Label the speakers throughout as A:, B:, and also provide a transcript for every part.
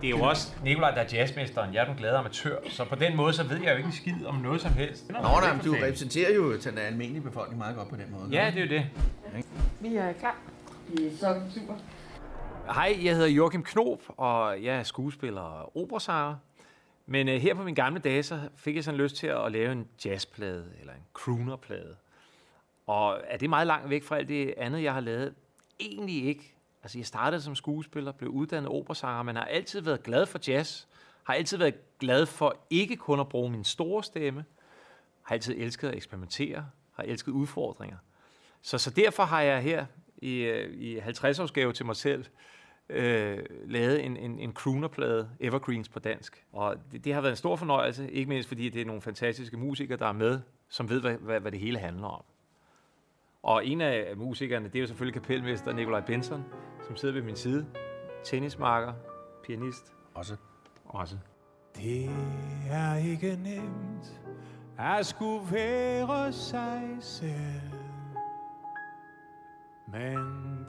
A: Det er jo også Nikolaj, der er jazzmesteren. Jeg er den glade amatør. Så på den måde, så ved jeg jo ikke en skid om noget som helst.
B: Nå, nej, men du repræsenterer jo den almindelige befolkning meget godt på den måde.
A: Ja, det er jo det.
C: Vi er klar. Vi er så super.
A: Hej, jeg hedder Joachim Knob, og jeg er skuespiller og operasanger. Men uh, her på mine gamle dage, så fik jeg sådan lyst til at lave en jazzplade, eller en croonerplade. Og er det meget langt væk fra alt det andet, jeg har lavet? Egentlig ikke. Altså, jeg startede som skuespiller, blev uddannet operasanger, men har altid været glad for jazz. Har altid været glad for ikke kun at bruge min store stemme. Har altid elsket at eksperimentere. Har elsket udfordringer. Så, så derfor har jeg her i, øh, i 50-årsgave til mig selv øh, lavet en, en, en croonerplade, Evergreens på dansk. Og det, det har været en stor fornøjelse, ikke mindst fordi det er nogle fantastiske musikere, der er med, som ved, hvad, hvad, hvad det hele handler om. Og en af musikerne, det er jo selvfølgelig kapelmester Nikolaj Benson, som sidder ved min side. Tennismarker, pianist.
B: Også.
A: Også.
D: Det er ikke nemt at skulle være sig selv. Men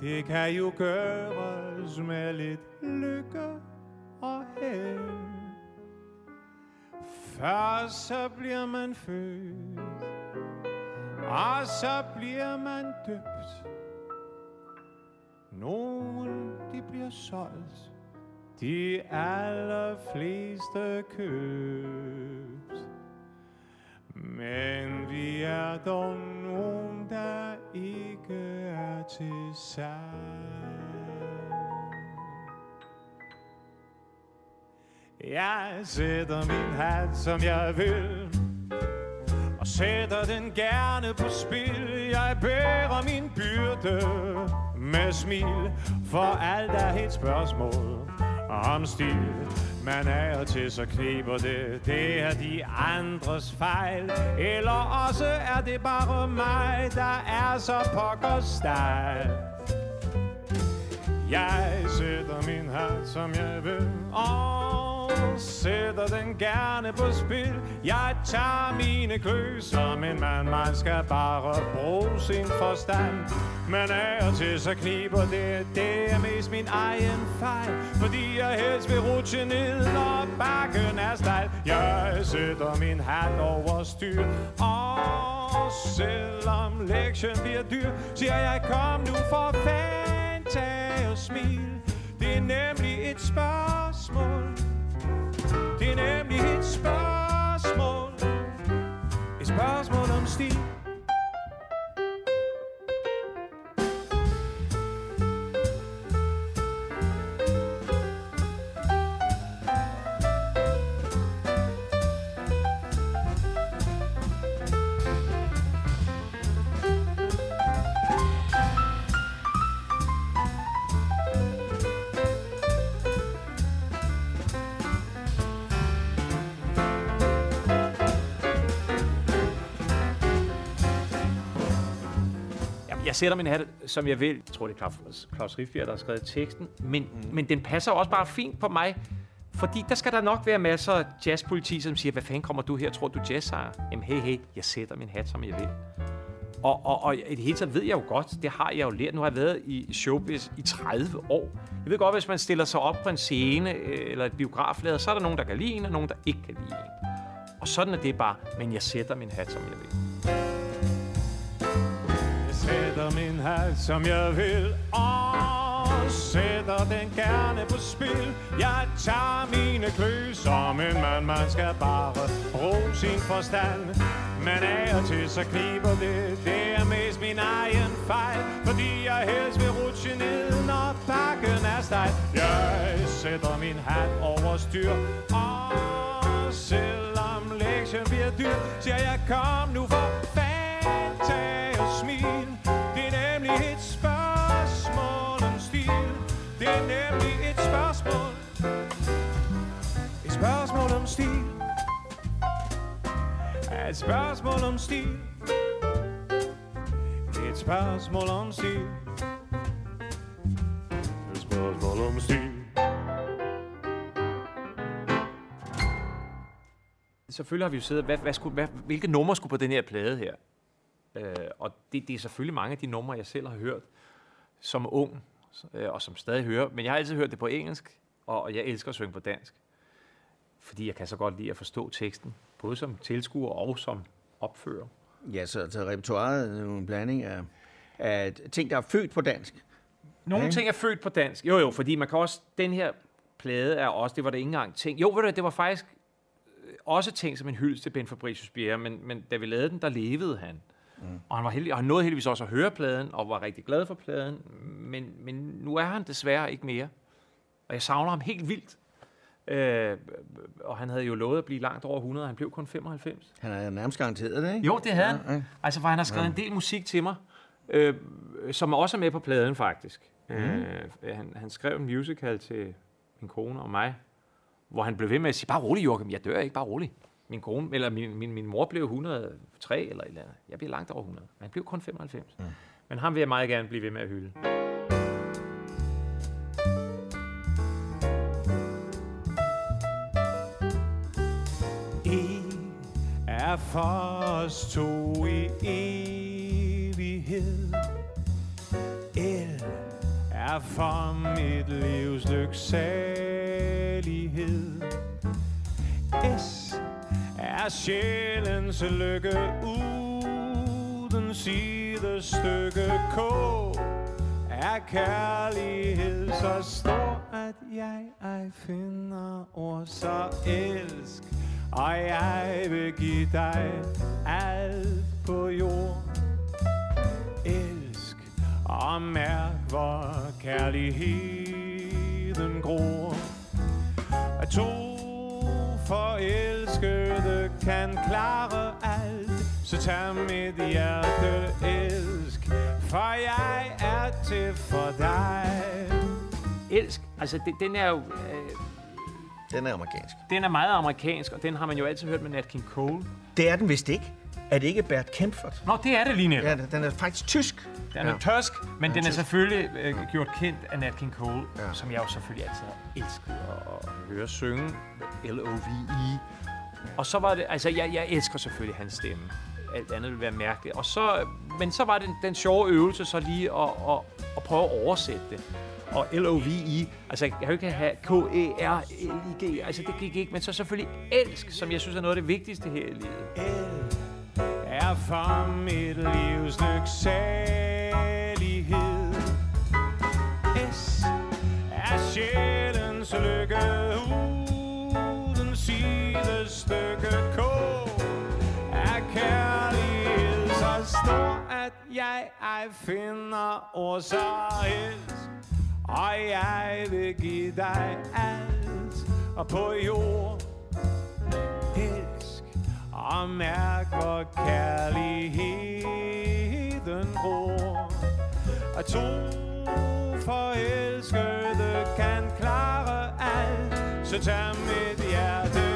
D: det kan jo gøres med lidt lykke og held. Først så bliver man født, og så bliver man døbt. Nogen, de bliver solgt, de allerfleste købt. Men vi er dog nogen, der ikke er til salg. Jeg sætter min hat, som jeg vil, sætter den gerne på spil. Jeg bærer min byrde med smil, for alt er et spørgsmål om stil. Man er til, så kniber det, det er de andres fejl. Eller også er det bare mig, der er så pokker stejl. Jeg sætter min hat, som jeg vil, og sætter den gerne på spil. Jeg tager mine klø som en mand, man skal bare bruge sin forstand. Men af og til så kniber det, det er mest min egen fejl. Fordi jeg helst vil rutsche ned, når bakken er stejl. Jeg sætter min hat over styr, og selvom lektien bliver dyr, siger jeg, kom nu for fanden, tag og smil. Det er nemlig et spørgsmål. Nemlig et spørgsmål. Et spørgsmål om stil.
A: Jeg sætter min hat, som jeg vil. Jeg tror, det er Claus, Claus Riffbjerg, der har skrevet teksten. Men, mm. men den passer også bare fint på mig. Fordi der skal der nok være masser af jazzpoliti, som siger, hvad fanden kommer du her? Tror du jazzsanger? Jamen hey, hey, jeg sætter min hat, som jeg vil. Og, og, og i det hele taget ved jeg jo godt, det har jeg jo lært. Nu har jeg været i showbiz i 30 år. Jeg ved godt, hvis man stiller sig op på en scene øh, eller et biograflader, så er der nogen, der kan lide en, og nogen, der ikke kan lide en. Og sådan er det bare, men jeg sætter min hat, som jeg vil.
D: Sætter min hat, som jeg vil, og sætter den gerne på spil. Jeg tager mine klø som en mand, man skal bare bruge sin forstand. Men af og til så kniber det, det er mest min egen fejl. Fordi jeg helst vil rutsche ned, når bakken er stejl. Jeg sætter min hat over styr, og selvom lektien bliver dyr, siger jeg, kom nu for fanden, Et spørgsmål om stil. Et spørgsmål om stil. Et spørgsmål om stil.
A: Selvfølgelig har vi jo siddet, hvad, hvad skulle, hvad, hvilke numre skulle på den her plade her? Øh, og det, det er selvfølgelig mange af de numre, jeg selv har hørt som ung, øh, og som stadig hører. Men jeg har altid hørt det på engelsk, og, og jeg elsker at synge på dansk. Fordi jeg kan så godt lide at forstå teksten, både som tilskuer og som opfører.
B: Ja, så, så repertoiret er jo en blanding af, af ting, der er født på dansk.
A: Nogle
B: Okay.
A: ting er født på dansk. Jo, jo, fordi man kan også... Den her plade er også... Det var det ikke engang ting. Jo, ved du, det var faktisk øh, også ting som en hyldest til Ben Fabricius Bjerre, men, men da vi lavede den, der levede han. Mm. Og han, var heldig, og han nåede heldigvis også at høre pladen, og var rigtig glad for pladen, men, men nu er han desværre ikke mere. Og jeg savner ham helt vildt. Øh, og han havde jo lovet at blive langt over 100, og han blev kun 95.
B: Han er nærmest garanteret det, ikke?
A: Jo, det havde
B: Ja,
A: han.
B: ja.
A: Altså, for han har skrevet ja. en del musik til mig, øh, som også er med på pladen, faktisk. Mm. Øh, han, han skrev en musical til min kone og mig, hvor han blev ved med at sige, bare rolig, Joachim, jeg dør ikke, bare rolig. Min kone, eller min, min, min mor blev 103 eller et eller andet. Jeg blev langt over 100. Men han blev kun 95. Mm. Men ham vil jeg meget gerne blive ved med at hylde.
D: Er for os to i evighed. El er for mit livs lyksalighed. S er sjælens lykke uden sidestykke. K er kærlighed så stor, at jeg ej finder ord så elsk. Og jeg vil give dig alt på jord. Elsk og mærk, hvor kærligheden gror. At to forelskede kan klare alt, så tag mit hjerte elsk, for jeg er til for dig.
A: Elsk, altså det, den er jo... Øh,
B: den er amerikansk.
A: den er meget amerikansk, og den har man jo altid hørt med Nat King Cole.
B: Det er den vist ikke. Er det ikke Bert Kempfert?
A: Nå, det er det lige netop.
B: Ja, den er faktisk tysk.
A: Den er
B: Ja.
A: tørsk, men den er
B: tysk.
A: selvfølgelig øh, gjort kendt af Nat King Cole,
B: Ja.
A: som jeg jo selvfølgelig altid har elsket at, høre synge. L-O-V-E. Og så var det, altså jeg, jeg elsker selvfølgelig hans stemme. Alt andet vil være mærkeligt. Og så, men så var det den sjove øvelse så lige at, at, at prøve at oversætte det. Og L-O-V-E, altså jeg kan jo ikke have K-E-R-L-I-G, altså det gik ikke, men så selvfølgelig elsk, som jeg synes er noget af det vigtigste her i livet.
D: L er for mit livs lyksalighed. S er sjælens lykke uden sidestykke. K er kærlighed så stor, at jeg ej finder ord så elsk. Og jeg vil give dig alt og på jord elsk og mærk, hvor kærligheden gror. Og to forelskede kan klare alt, så tag mit hjerte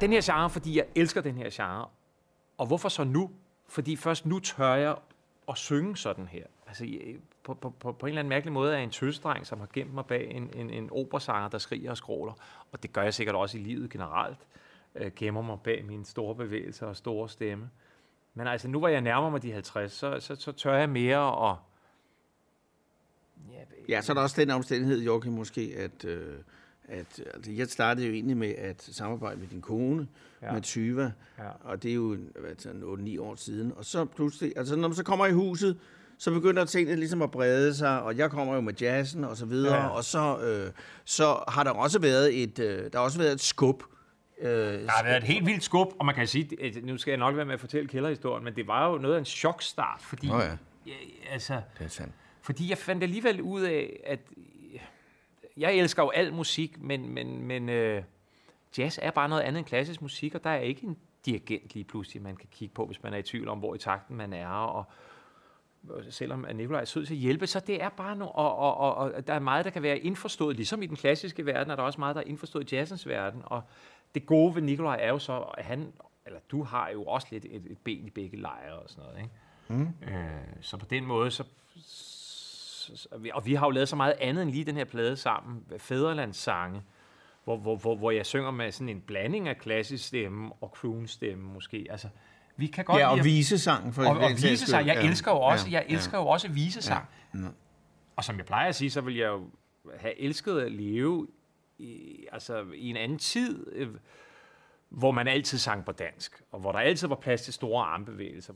A: Den- her genre, fordi jeg elsker den her genre. Og hvorfor så nu? Fordi først nu tør jeg at synge sådan her. Altså, på, på, på, på en eller anden mærkelig måde er jeg en tøsdreng, som har gemt mig bag en, en, en operasanger, der skriger og skråler. Og det gør jeg sikkert også i livet generelt. Øh, gemmer mig bag mine store bevægelser og store stemme. Men altså, nu hvor jeg nærmer mig de 50, så, så, så tør jeg mere at... Ja,
B: Ja, så er der også den omstændighed, Joachim, måske, at, øh, at altså, jeg startede jo egentlig med at samarbejde med din kone,
A: Ja.
B: med Tyva,
A: Ja.
B: og det er jo sådan 8-9 år siden. Og så pludselig, altså når man så kommer i huset, så begynder tingene ligesom at brede sig, og jeg kommer jo med jazzen og så videre,
A: Ja.
B: og så, øh, så har der også været et, øh, der har også været et skub. Øh,
A: Der har været et helt vildt skub, og man kan sige, at nu skal jeg nok være med at fortælle kælderhistorien, men det var jo noget af en chokstart, fordi,
B: Nå ja.
A: ja, altså,
B: det er sandt.
A: fordi jeg fandt alligevel ud af, at jeg elsker jo al musik, men, men, men øh, jazz er bare noget andet end klassisk musik, og der er ikke en dirigent lige pludselig, man kan kigge på, hvis man er i tvivl om, hvor i takten man er, og selvom Nikolaj er sød til at hjælpe, så det er bare noget, og, og, og, og der er meget, der kan være indforstået, ligesom i den klassiske verden, er der også meget, der er indforstået i jazzens verden, og det gode ved Nikolaj er jo så, at han, eller du har jo også lidt et, et ben i begge lejre og sådan noget, ikke? Mm. Øh, så på den måde, så, og vi har jo lavet så meget andet end lige den her plade sammen, Fæderlandssange, hvor, hvor, hvor, hvor jeg synger med sådan en blanding af klassisk stemme og croon stemme måske. Altså, vi kan godt
B: Ja, og visesang for
A: og, og visesang. Jeg elsker jo også,
B: Ja,
A: jeg elsker jo også visesang.
B: Ja.
A: Og som jeg plejer at sige, så vil jeg jo have elsket at leve i, altså, i en anden tid, øh, hvor man altid sang på dansk, og hvor der altid var plads til store armbevægelser.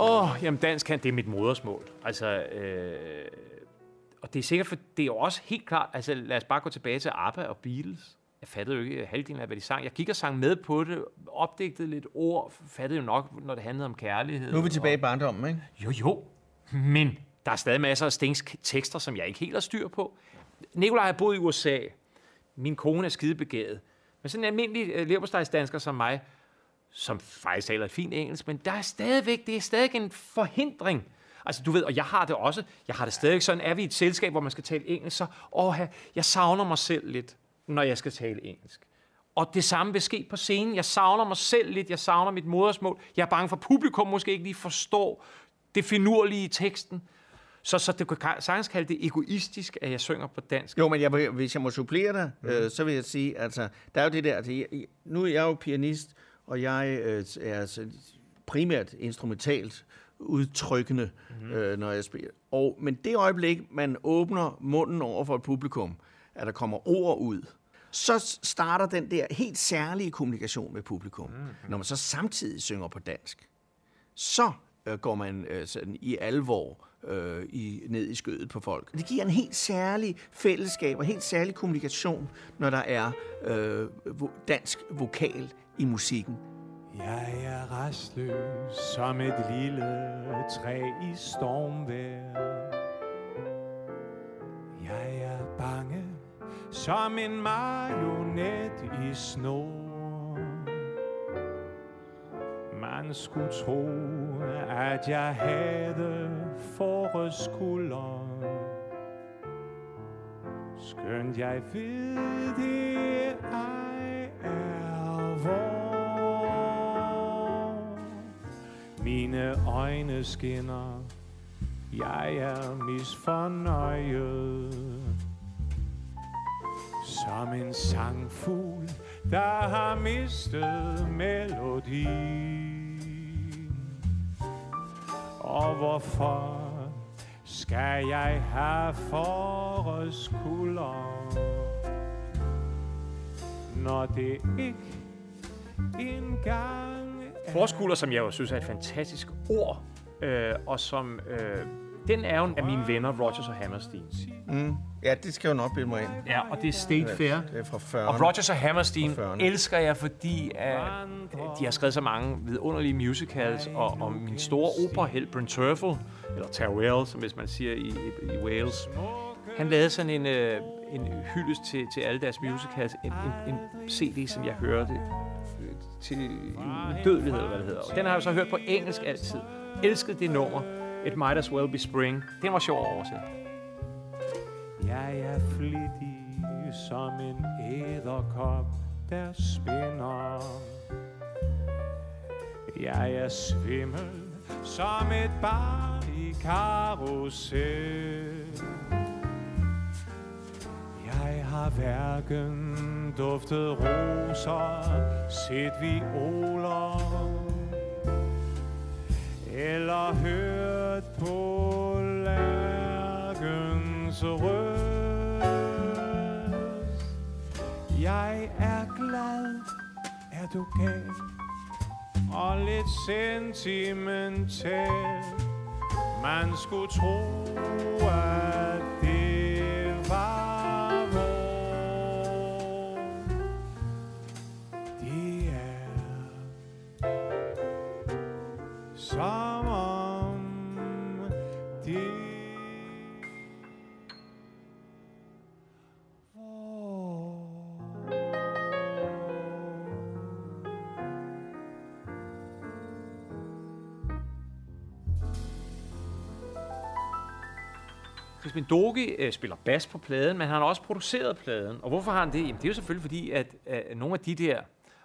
A: Åh, oh, jamen dansk kan, det er mit modersmål. Altså, øh, og det er sikkert, for det er jo også helt klart, altså lad os bare gå tilbage til ABBA og Beatles. Jeg fattede jo ikke halvdelen af, hvad de sang. Jeg gik og sang med på det, opdigtede lidt ord, fattede jo nok, når det handlede om kærlighed.
B: Nu er vi tilbage i
A: og,
B: barndommen, ikke?
A: jo, jo. Men der er stadig masser af Stings tekster, som jeg ikke helt har styr på. Nikolaj har boet i USA. Min kone er skidebegavet. Men sådan en almindelig uh, leverpostejsdansker som mig, som faktisk taler et fint engelsk, men der er stadigvæk, det er stadig en forhindring. Altså, du ved, og jeg har det også, jeg har det stadig sådan, er vi i et selskab, hvor man skal tale engelsk, så, åh, jeg savner mig selv lidt, når jeg skal tale engelsk. Og det samme vil ske på scenen. Jeg savner mig selv lidt, jeg savner mit modersmål. Jeg er bange for, at publikum måske ikke lige forstår det finurlige i teksten. Så, så det kan sagtens kalde det egoistisk, at jeg synger på dansk.
B: Jo, men jeg, hvis jeg må supplere dig, mm. øh, så vil jeg sige, altså, der er jo det der, jeg- nu er jeg jo pianist, og jeg øh, er primært instrumentalt udtrykkende, mm. øh, når jeg spiller. Og, men det øjeblik, man åbner munden over for et publikum, at der kommer ord ud, så starter den der helt særlige kommunikation med publikum. Mm. Når man så samtidig synger på dansk, så øh, går man øh, sådan i alvor øh, i, ned i skødet på folk. Det giver en helt særlig fællesskab og helt særlig kommunikation, når der er øh, dansk vokal i musikken.
D: Jeg er restløs som et lille træ i stormvejr. Jeg er bange som en marionet i snor. Man skulle tro, at jeg havde forårskulder. Skønt jeg ved det ej er vor. Mine øjne skinner, jeg er misfornøjet. Som en sangfugl, der har mistet melodien. Og hvorfor skal jeg have forårskulder, når det ikke engang er...
A: Forskulder, som jeg jo synes er et fantastisk ord, øh, og som... Øh, den er jo af mine venner, Rogers og Hammerstein.
B: Mm. Ja, det skal jo nok bilde mig ind.
A: Ja, og det er State Fair.
B: Det er fra 40'erne.
A: Og Rogers og Hammerstein
B: Fra 40'erne.
A: elsker jeg, fordi uh, de har skrevet så mange vidunderlige musicals, og, og min store operahelt, Bryn Terfel, eller Terwell, som hvis man siger i, i, i Wales, han lavede sådan en, øh, en hyldest til, til alle deres musicals, en, en, en CD, som jeg hørte øh, til dødelighed, eller hvad det hedder. Og den har jeg så hørt på engelsk altid. Elskede det nummer. It Might As Well Be Spring. Den var sjov at oversætte.
D: Jeg er flittig som en æderkop, der spinder. Jeg er svimmel som et bar i karusel. Jeg har hverken duftet roser, set violer, eller hørt på lærkens røst. Jeg er glad, er du gal, og lidt sentimental. Man skulle tro, at det var vor. Det er som
A: Chris Mendogi øh, spiller bas på pladen, men han har også produceret pladen. Og hvorfor har han det? Jamen, det er jo selvfølgelig fordi, at øh, nogle af de der,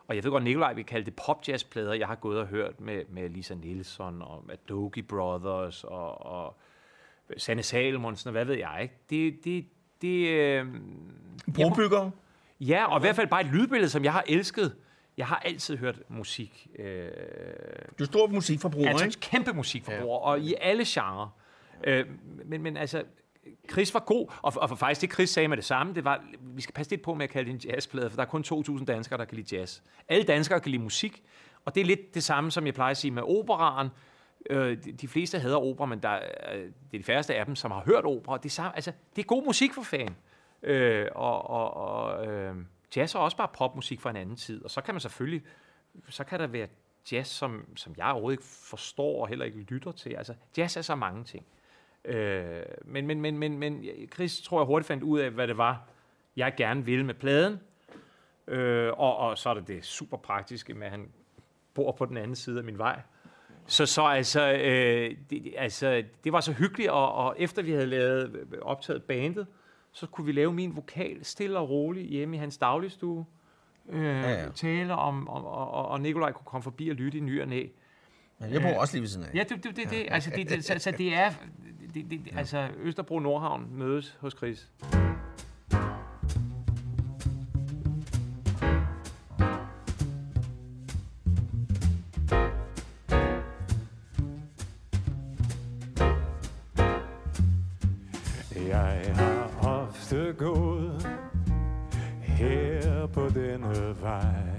A: og jeg ved godt, Nikolaj vil kalde det pop-jazz-plader, jeg har gået og hørt med, med Lisa Nielsen og med Dogi Brothers og, og Sanne Salomonsen og hvad ved jeg, ikke? Det, det, det, øh,
B: Brobygger.
A: Ja, og i hvert fald bare et lydbillede, som jeg har elsket. Jeg har altid hørt musik. Øh,
B: Du er stor musikforbruger,
A: altså
B: ikke?
A: kæmpe musikforbruger, ja. og i alle genrer. Øh, men, men altså, Chris var god, og, og faktisk det Chris sagde med det samme, det var, vi skal passe lidt på med at kalde det en jazzplade, for der er kun 2.000 danskere, der kan lide jazz. Alle danskere kan lide musik, og det er lidt det samme, som jeg plejer at sige med operaren. Øh, de, de fleste hader opera, men der, øh, det er de færreste af dem, som har hørt opera. Det er, samme, altså, det er god musik for fan. Øh, og og, og øh, jazz er også bare popmusik fra en anden tid. Og så kan man selvfølgelig, så kan der være jazz, som, som jeg overhovedet ikke forstår og heller ikke lytter til. Altså, jazz er så mange ting. Øh, men, men, men, men, men Chris tror jeg hurtigt fandt ud af, hvad det var, jeg gerne ville med pladen. Øh, og, og så er det det super praktiske med, at han bor på den anden side af min vej. Så, så altså, øh, det, altså, det var så hyggeligt, og, og efter vi havde lavet, optaget bandet, så kunne vi lave min vokal stille og roligt hjemme i hans dagligstue. Øh, ja,
B: ja.
A: Tale om, om og, og, og Nikolaj kunne komme forbi og lytte i ny og næ.
B: Men jeg bor også lige ved siden af.
A: Ja, det, det, det, det, altså, det, det, så, så det er, det, det, ja. altså Østerbro Nordhavn mødes hos Chris.
D: Jeg har ofte gået her på denne vej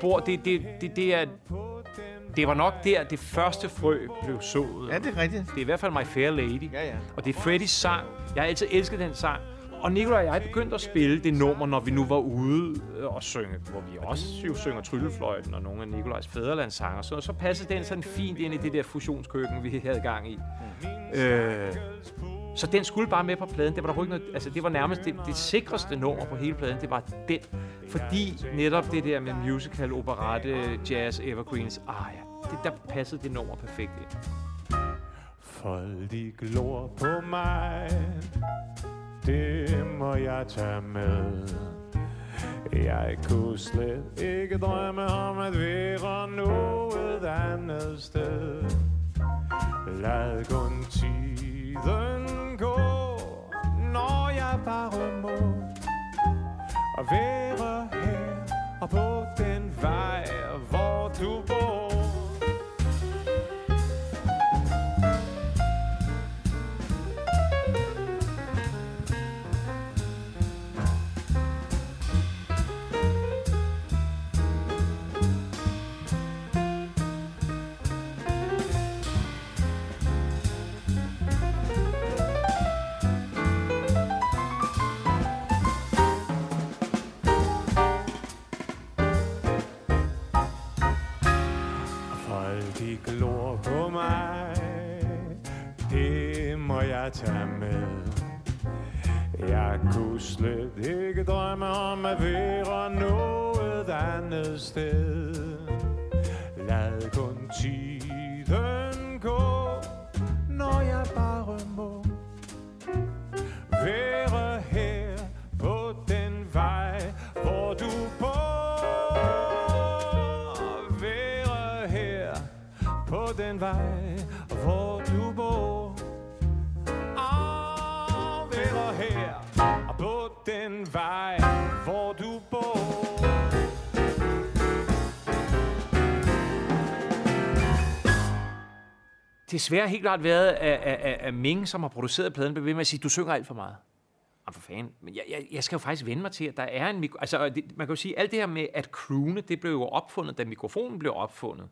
D: bor, det,
A: det, det, det, er, det var nok der, det første frø blev sået.
B: Ja, det er rigtigt.
A: Det er i hvert fald My Fair Lady.
B: Ja, ja.
A: Og det er Freddys sang. Jeg har altid elsket den sang. Og Nicolaj og jeg begyndte at spille det nummer, når vi nu var ude øh, og synge, hvor vi også jo synger Tryllefløjten og nogle af Nikolajs fædrelandssanger. Så, så passede den sådan fint ind i det der fusionskøkken, vi havde gang i. Øh, så den skulle bare med på pladen. Det var der ikke noget, altså det var nærmest det, det sikreste nummer på hele pladen. Det var den, fordi netop det der med musical, operette, jazz, evergreens, ah ja, det, der passede det nummer perfekt ind.
D: Folk de glor på mig Det må jeg tage med Jeg kunne slet ikke drømme om at være noget andet sted Lad kun tiden når jeg bare må Og være her og på den vej hvor du bor. At være noget andet sted.
A: Desværre helt klart været, at, at, at, at Ming, som har produceret pladen, blev ved med at sige, du synger alt for meget. Jamen for fanden. Men jeg, jeg, jeg skal jo faktisk vende mig til, at der er en mikro... Altså, det, man kan jo sige, alt det her med at croone, det blev jo opfundet, da mikrofonen blev opfundet.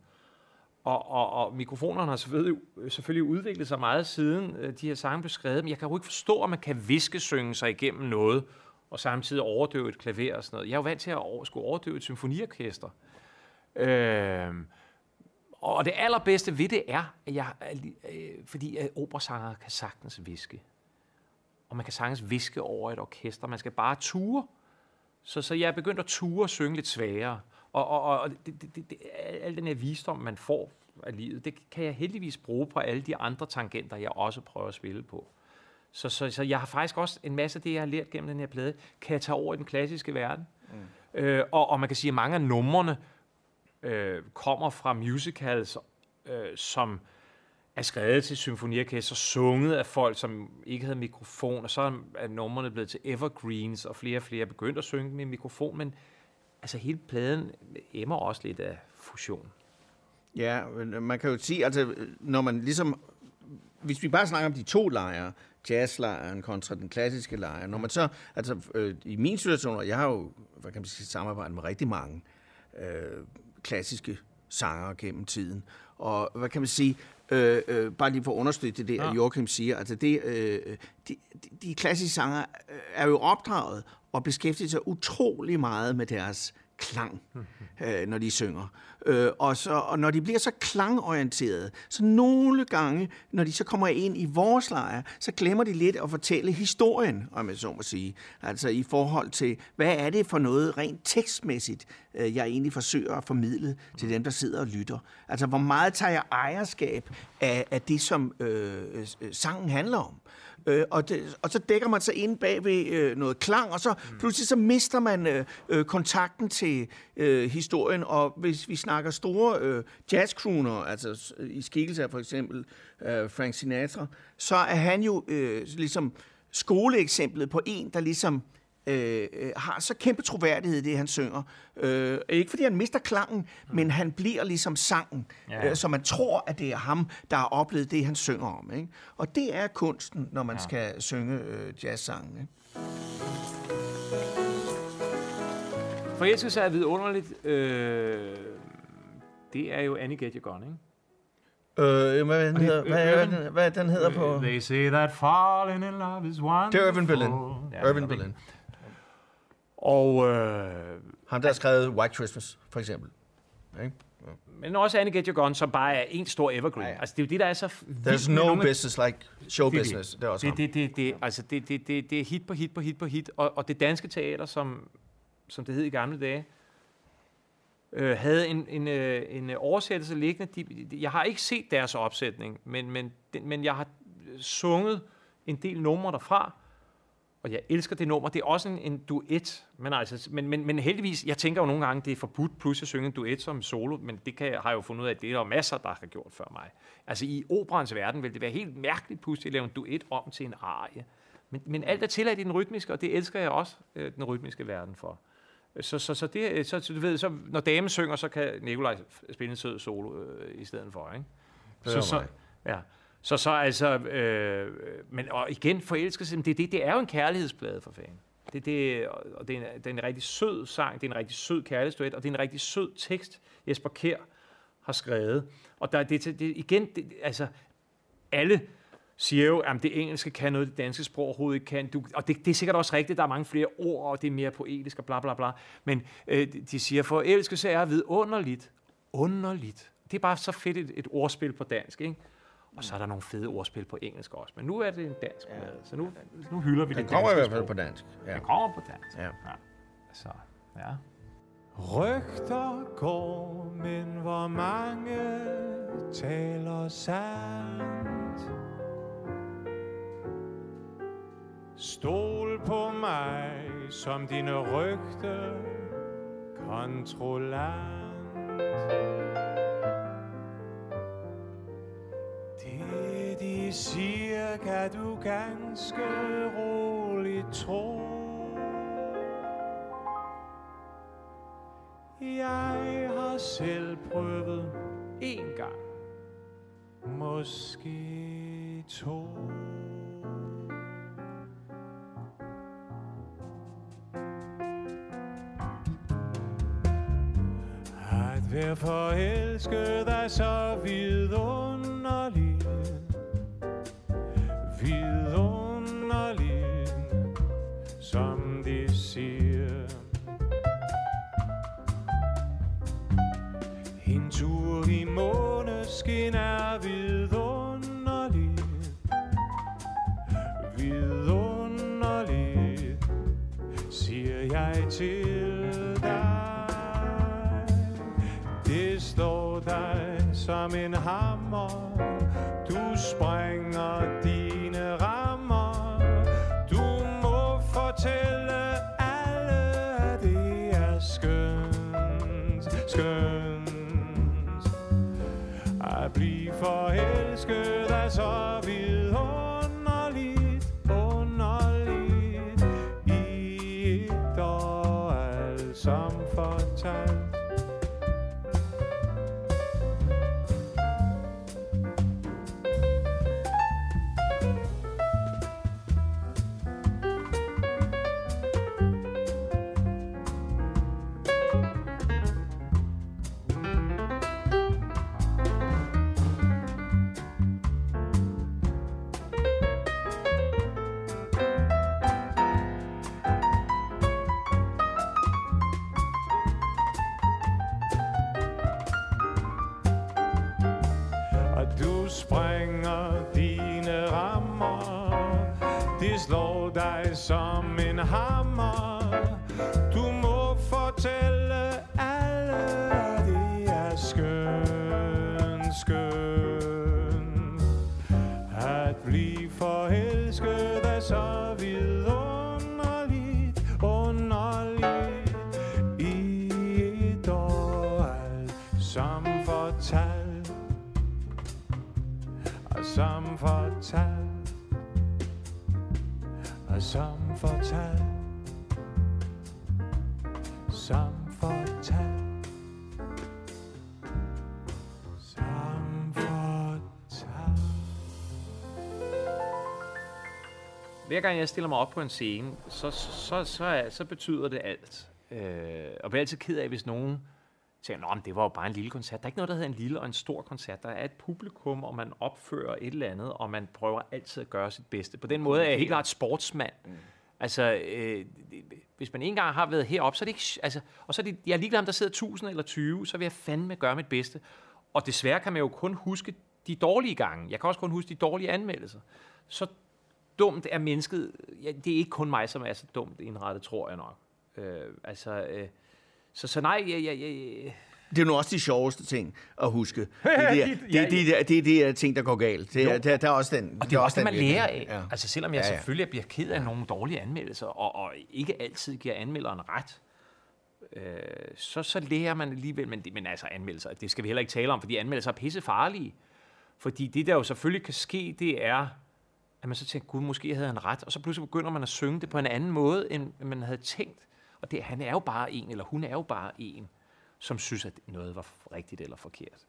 A: Og, og, og mikrofonerne har selvfølgelig, selvfølgelig udviklet sig meget siden øh, de her sange blev skrevet, men jeg kan jo ikke forstå, at man kan viskesynge sig igennem noget, og samtidig overdøve et klaver og sådan noget. Jeg er jo vant til at over, skulle overdøve et symfoniorkester. Øh, og det allerbedste ved det er, at jeg, øh, fordi at operasanger kan sagtens viske. Og man kan sagtens viske over et orkester. Man skal bare ture. Så, så jeg er begyndt at ture og synge lidt sværere. Og, og, og det, det, det, al den her visdom, man får af livet, det kan jeg heldigvis bruge på alle de andre tangenter, jeg også prøver at spille på. Så, så, så jeg har faktisk også en masse af det, jeg har lært gennem den her plade, kan jeg tage over i den klassiske verden. Mm. Øh, og, og man kan sige, at mange af numrene øh, kommer fra musicals, øh, som er skrevet til symfoniorkester, sunget af folk, som ikke havde mikrofon, og så er numrene blevet til evergreens, og flere og flere er begyndt at synge med mikrofon, men altså hele pladen emmer også lidt af fusion.
B: Ja, men man kan jo sige, altså, når man ligesom, hvis vi bare snakker om de to lejre, jazzlejren kontra den klassiske lejr, når man så, altså øh, i min situation, og jeg har jo, hvad kan man sige, samarbejdet med rigtig mange øh, klassiske sanger gennem tiden, og hvad kan man sige, øh, øh, bare lige for at understøtte det ja. Joachim siger, altså det, øh, de, de klassiske sanger er jo opdraget og beskæftiger sig utrolig meget med deres klang, øh, når de synger. Øh, og, så, og når de bliver så klangorienterede, så nogle gange, når de så kommer ind i vores lejr, så glemmer de lidt at fortælle historien, om jeg så må sige. Altså i forhold til, hvad er det for noget rent tekstmæssigt, øh, jeg egentlig forsøger at formidle til dem, der sidder og lytter. Altså hvor meget tager jeg ejerskab af, af det, som øh, øh sangen handler om. Øh, og, det, og så dækker man sig ind bag ved øh, noget klang, og så mm. pludselig så mister man øh, øh, kontakten til øh, historien. Og hvis vi snakker store øh, jazzcrooner, altså i skikkelse af for eksempel øh, Frank Sinatra, så er han jo øh, ligesom skoleeksemplet på en, der ligesom Øh, øh, har så kæmpe troværdighed i det, han synger. Øh, ikke fordi han mister klangen, mm. men han bliver ligesom sangen, ja. øh, så man tror, at det er ham, der har oplevet det, han synger om. Ikke? Og det er kunsten, når man ja. skal synge øh, jazzsangen. Ikke?
A: Forelskelse er vidunderligt. Øh, det er jo Annie Get Your Gun, ikke?
B: Øh, hvad, den hedder, hvad, hvad, hvad, hvad den hedder på?
D: They say that falling in love is one.
B: Det er Irvin Berlin. Ja, Irvin Berlin.
A: Og... Øh,
B: Han der har skrevet White Christmas, for eksempel. Ikke?
A: Ja. Men også Annie Get Your Gun, som bare er en stor evergreen. Ja, ja. Altså, det er jo det, der er så
B: There's no business like show det, business. Det,
A: det er også det, det, det, det, altså, det, det, det, det er hit på hit på hit på hit. Og, og det danske teater, som, som det hed i gamle dage, øh, havde en, en, øh, en oversættelse liggende. De, de, jeg har ikke set deres opsætning, men, men, men jeg har sunget en del numre derfra, og jeg elsker det nummer. Det er også en, en duet, men, altså, men, men, men heldigvis, jeg tænker jo nogle gange, det er forbudt plus at synge en duet som solo, men det kan, har jeg jo fundet ud af, at det er der masser, der har gjort før mig. Altså i operans verden vil det være helt mærkeligt pludselig at lave en duet om til en arie. Men, men alt er tilladt i den rytmiske, og det elsker jeg også, øh, den rytmiske verden for. Så, så, så, det, så, du ved, så når damen synger, så kan Nikolaj spille en sød solo øh, i stedet for. Ikke? Så, så, ja. Så så altså, øh, men og igen, forelskelse, det, det, det er jo en kærlighedsplade for fanden. Det, det, og det, er en, det er en rigtig sød sang, det er en rigtig sød kærlighedsduet, og det er en rigtig sød tekst, Jesper Kær har skrevet. Og der, det, det, igen, det, altså, alle siger jo, at det engelske kan noget, det danske sprog overhovedet ikke kan. Du, og det, det er sikkert også rigtigt, der er mange flere ord, og det er mere poetisk og bla bla bla. Men øh, de siger, for elskelse er vidunderligt. Underligt. Det er bare så fedt et, et ordspil på dansk, ikke? Og så er der nogle fede ordspil på engelsk også. Men nu er det en dansk ja. plade, så nu, nu hylder vi det
B: danske kommer i hvert fald på dansk.
A: Ja. Det kommer på dansk.
B: Ja. ja.
A: Så, ja.
D: Rygter går, men hvor mange taler sandt? Stol på mig som dine rygte kontrollant. De siger, kan du ganske roligt tro. Jeg har selv prøvet en gang måske to. At være forelsket er så vidunderligt forelsket sprænger dine rammer. Det slår dig som en hammer.
A: Gang jeg stiller mig op på en scene, så, så, så, er, så betyder det alt. Øh, og jeg bliver altid ked af, hvis nogen tænker, at det var jo bare en lille koncert. Der er ikke noget, der hedder en lille og en stor koncert. Der er et publikum, og man opfører et eller andet, og man prøver altid at gøre sit bedste. På den måde er jeg helt klart sportsmand. Mm. Altså, øh, hvis man en gang har været heroppe, så er det ikke... Altså, og så er det, jeg er ligeglad, om der sidder 1000 eller 20, så vil jeg fandme gøre mit bedste. Og desværre kan man jo kun huske de dårlige gange. Jeg kan også kun huske de dårlige anmeldelser. Så dumt er mennesket... Ja, det er ikke kun mig, som er så dumt indrettet, tror jeg nok. Øh, altså... Øh, så, så nej, jeg, jeg, jeg,
B: Det er nu også de sjoveste ting at huske. Det er de, der, det, er de, det er de der ting, der går galt. Det er, der, der er også den,
A: Og det er også det, man lærer af. Ja. Altså selvom jeg
B: Ja,
A: ja,
B: ja.
A: selvfølgelig bliver ked af nogle dårlige anmeldelser, og, og ikke altid giver anmelderen ret, øh, så, så lærer man alligevel, men, det- men altså anmeldelser, det skal vi heller ikke tale om, fordi anmeldelser er pisse farlige. Fordi det, der jo selvfølgelig kan ske, det er, at man så tænker, gud, måske havde han ret, og så pludselig begynder man at synge det på en anden måde, end man havde tænkt. Og det, han er jo bare en, eller hun er jo bare en, som synes, at noget var rigtigt eller forkert.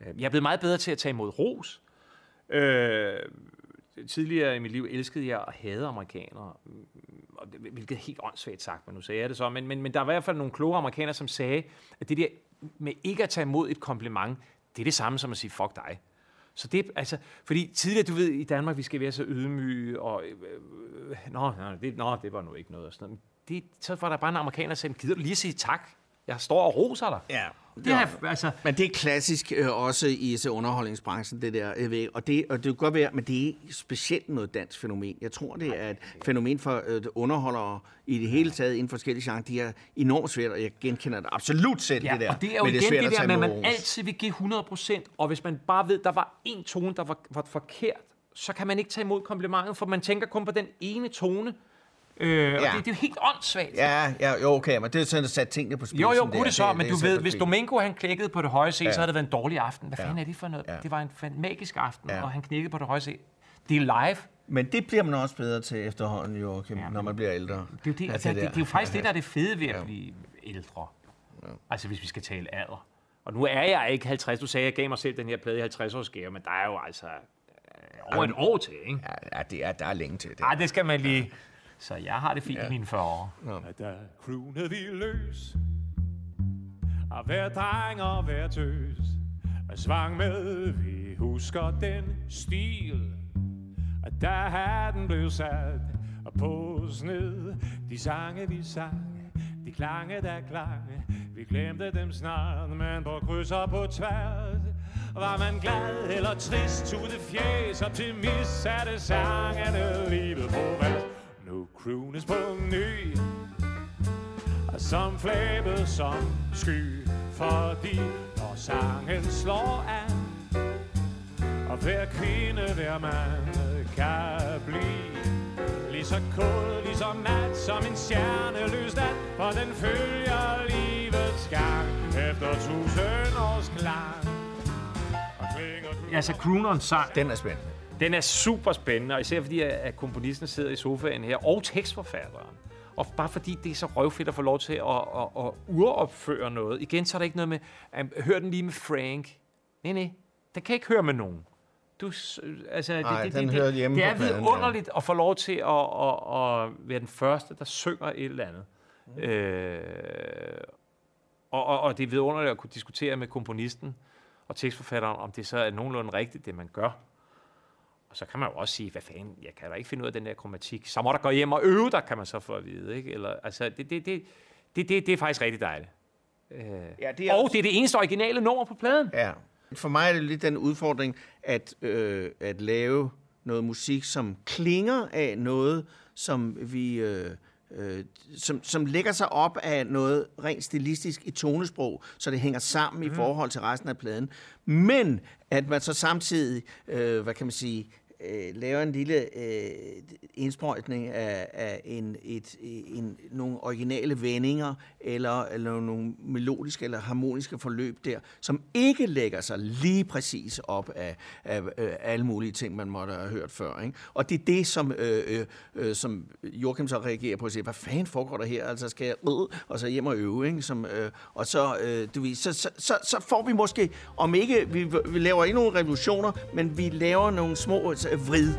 A: Øh, jeg er blevet meget bedre til at tage imod ros. Øh, tidligere i mit liv elskede jeg og hade amerikanere, mm, og hvilket er helt åndssvagt sagt, men nu sagde jeg det så. Men, men, men der var i hvert fald nogle kloge amerikanere, som sagde, at det der med ikke at tage imod et kompliment, det er det samme som at sige, fuck dig. Så det, altså, fordi tidligere, du ved, i Danmark, vi skal være så ydmyge, og øh, øh, øh, nå, nå, det, nå, det var nu ikke noget. Og sådan noget. Men Det, så var der bare en amerikaner, der sagde, gider du lige at sige tak? Jeg står og roser dig.
B: Ja.
A: Det er, altså,
B: Men det er klassisk øh, også i så underholdningsbranchen, det der. Ved, og, det, og det kan godt være, men det er ikke specielt noget dansk fænomen. Jeg tror, det er et fænomen for øh, underholdere i det hele taget inden for forskellige genrer. De er enormt svært, og jeg genkender det absolut selv,
A: Ja,
B: det der.
A: og det er jo
B: men
A: igen
B: svært
A: det,
B: at
A: der
B: tage
A: med, at man altid vil give 100%, og hvis man bare ved, der var en tone, der var, var forkert, så kan man ikke tage imod komplimentet, for man tænker kun på den ene tone. Øh, ja. Og
B: Ja.
A: det, det er jo helt åndssvagt.
B: Ja, ja, jo, okay, men det er sådan at sætte tingene på spidsen.
A: Jo, jo, gud det så, men
B: er
A: du ved, hvis. Domingo han knækkede på det høje C,
B: Ja.
A: så havde det været en dårlig aften. Hvad
B: Ja.
A: fanden er det for noget?
B: Ja.
A: Det var en magisk aften,
B: Ja.
A: og han knækkede på det høje C. Det er live.
B: Men det bliver man også bedre til efterhånden, Joachim,
A: Ja,
B: ja, når man bliver ældre.
A: Det er jo, det,
B: Altså,
A: det, det, det er jo faktisk
B: Ja.
A: det, der er det fede ved at blive ældre. Altså hvis vi skal tale alder. Og nu er jeg ikke 50. Du sagde, at jeg gav mig selv den her plade i 50 års gave, men der er jo altså øh, over et år til, ikke?
B: Ja, ja det er, der er længe til det.
A: Nej, det skal man lige... Så jeg har det fint ja. i mine 40 år.
D: at der croonet vi løs Og hver dreng og hver tøs Er svang med, vi husker den stil At der hatten blev sat og på os ned De sange vi sang, de klange der klang Vi glemte dem snart, men på kryds og på tværs var man glad eller trist, tude fjes, optimist, satte sangene livet på vers. Nu croones på ny, og som flabet som sky, fordi når sangen slår an, og hver kvinde, hver mand kan blive lige så kold, lige så mat som en stjerneløs nat, for den følger livets gang efter tusind års klang. Klinger
A: Altså, crooneren sang,
B: Den er spændende.
A: Den er super spændende, og især fordi, at at komponisten sidder i sofaen her, og tekstforfatteren. Og bare fordi det er så røvfedt at få lov til at, at, at uropføre noget. Igen, så er der ikke noget med, um, hør den lige med Frank. Nej, nej, den kan ikke høre med nogen. Du, altså,
B: Nej,
A: det, det,
B: den
A: det,
B: hører
A: det,
B: hjemme
A: det
B: på
A: er
B: pladen, ja.
A: vidunderligt at få lov til at, at, at være den første, der synger et eller andet. Mm. Øh, og, og, og det er vidunderligt at kunne diskutere med komponisten og tekstforfatteren, om det så er nogenlunde rigtigt, det man gør. Og så kan man jo også sige, hvad fanden, jeg kan da ikke finde ud af den der kromatik. Så må der gå hjem og øve dig, kan man så få at vide. Ikke? Eller, altså, det, det, det, det, det, det er faktisk rigtig dejligt. Øh.
B: Ja, det er
A: Og
B: også-
A: det er det eneste originale nummer på pladen.
B: Ja. For mig er det lidt den udfordring, at, øh, at lave noget musik, som klinger af noget, som vi... Øh, øh, som, som lægger sig op af noget rent stilistisk i tonesprog, så det hænger sammen mm. i forhold til resten af pladen. Men at man så samtidig, øh, hvad kan man sige, øh, laver en lille øh, indsprøjtning af, af en, et, en, nogle originale vendinger, eller, eller nogle melodiske eller harmoniske forløb der, som ikke lægger sig lige præcis op af, af øh, alle mulige ting, man måtte have hørt før. Ikke? Og det er det, som, øh, øh, øh, som Joachim så reagerer på og siger, hvad fanden foregår der her? Altså skal jeg øh, og så hjem og øve, ikke? Som, øh, og så, øh, du ved, så, så, så, så får vi måske, om ikke, vi, vi laver ikke nogen revolutioner, men vi laver nogle små altså, vrid.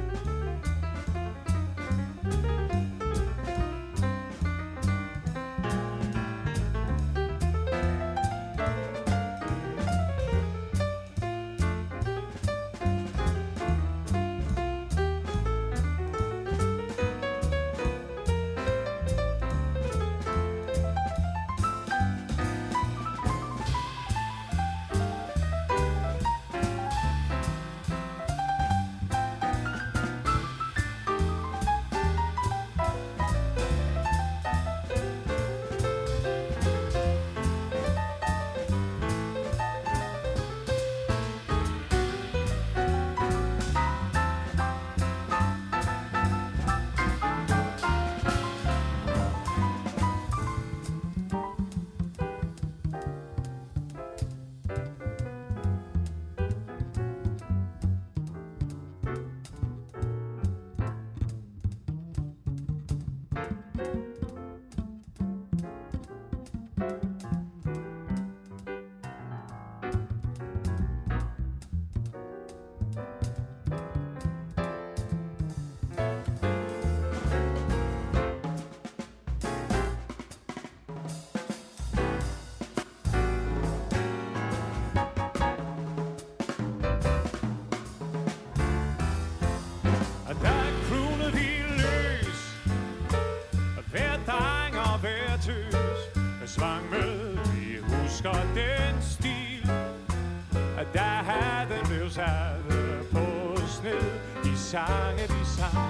D: Satte blev sat på sned. De sange, de sang,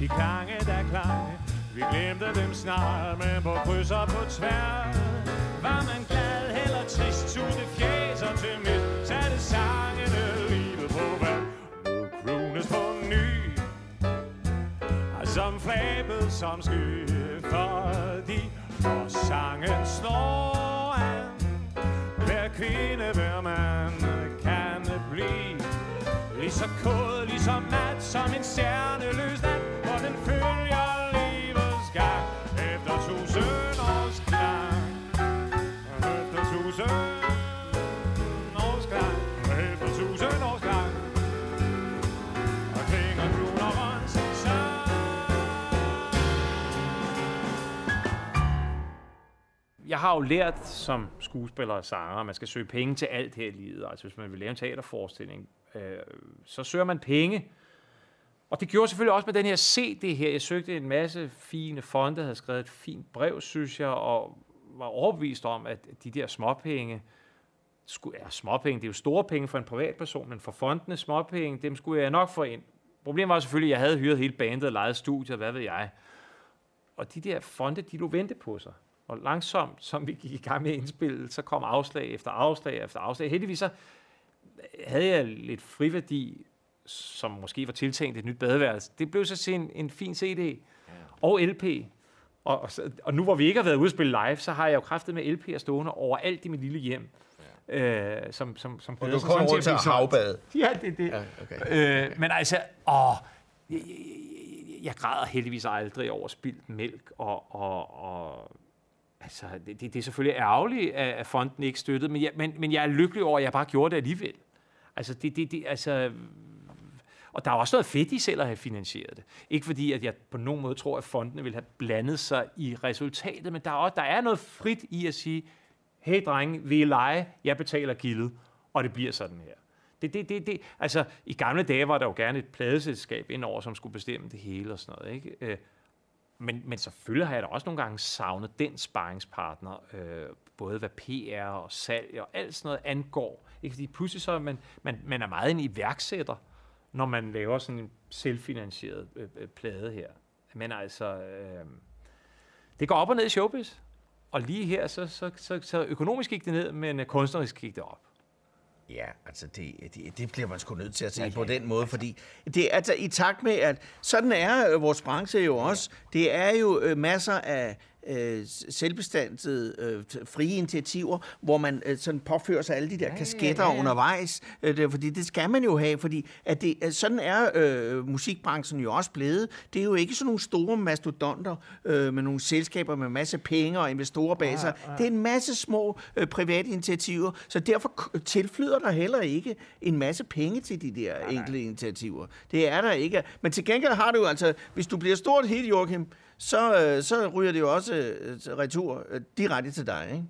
D: de klange, der klang. Vi glemte dem snart, men på kryds og på tværs. Var man glad eller trist, tog det fjæs og til midt. Satte sangene livet på vand. Nu krones på ny. Som flabet som sky,
A: jeg har jo lært som skuespiller og sanger, at man skal søge penge til alt her i livet. Altså hvis man vil lave en teaterforestilling, øh, så søger man penge. Og det gjorde jeg selvfølgelig også med den her CD her. Jeg søgte en masse fine fonde, havde skrevet et fint brev, synes jeg, og var overbevist om, at de der småpenge, skulle, ja, småpenge, det er jo store penge for en privatperson, men for fondene småpenge, dem skulle jeg nok få ind. Problemet var selvfølgelig, at jeg havde hyret hele bandet og lejet studiet, hvad ved jeg. Og de der fonde, de lå vente på sig. Og langsomt, som vi gik i gang med at indspille, så kom afslag efter afslag efter afslag. Heldigvis så havde jeg lidt friværdi, som måske var tiltænkt et nyt badeværelse. Det blev så en, en fin CD og LP. Og, og, og nu hvor vi ikke har været spille live, så har jeg jo kraftet med LP'er stående overalt i mit lille hjem. Øh, som, som, som
B: Og du kommer rundt til havbade.
A: Ja, det det.
B: Ja, okay.
A: Øh, men altså, åh, jeg, jeg, jeg, jeg græder heldigvis aldrig over spildt mælk, og, og, og altså, det, det, er selvfølgelig ærgerligt, at, at fonden ikke støttede, men jeg, men, men jeg er lykkelig over, at jeg bare gjorde det alligevel. Altså, det, det, det, altså, og der er også noget fedt i selv at have finansieret det. Ikke fordi, at jeg på nogen måde tror, at fondene vil have blandet sig i resultatet, men der er, også, der er noget frit i at sige, hey drenge, vil I lege? Jeg betaler gildet, og det bliver sådan her. Det, det, det, det, altså, i gamle dage var der jo gerne et pladeselskab indover, som skulle bestemme det hele og sådan noget. Ikke? Øh, men, men selvfølgelig har jeg da også nogle gange savnet den sparringspartner, øh, både hvad PR og salg og alt sådan noget angår. Ikke? Fordi pludselig så er man, man, man er meget en iværksætter, når man laver sådan en selvfinansieret øh, øh, plade her. Men altså, øh, det går op og ned i showbiz. Og lige her, så, så, så, så økonomisk gik det ned, men kunstnerisk gik det op.
B: Ja, altså det, det, det bliver man sgu nødt til at se ja, på den måde, fordi det er altså i takt med, at sådan er øh, vores branche jo også. Det er jo øh, masser af øh, selvbestandede øh, frie initiativer, hvor man øh, sådan påfører sig alle de der ja, kasketter ja, ja. undervejs, øh, det, fordi det skal man jo have, fordi at det, sådan er øh, musikbranchen jo også blevet. Det er jo ikke sådan nogle store mastodonter øh, med nogle selskaber med masse penge og investorer bag sig. Det er en masse små øh, private initiativer, så derfor tilflyder der heller ikke en masse penge til de der enkelte initiativer. Det er der ikke. Men til gengæld har du jo altså, hvis du bliver stort helt, Joachim, så, øh, så ryger det jo også øh, retur øh, direkte til dig, ikke?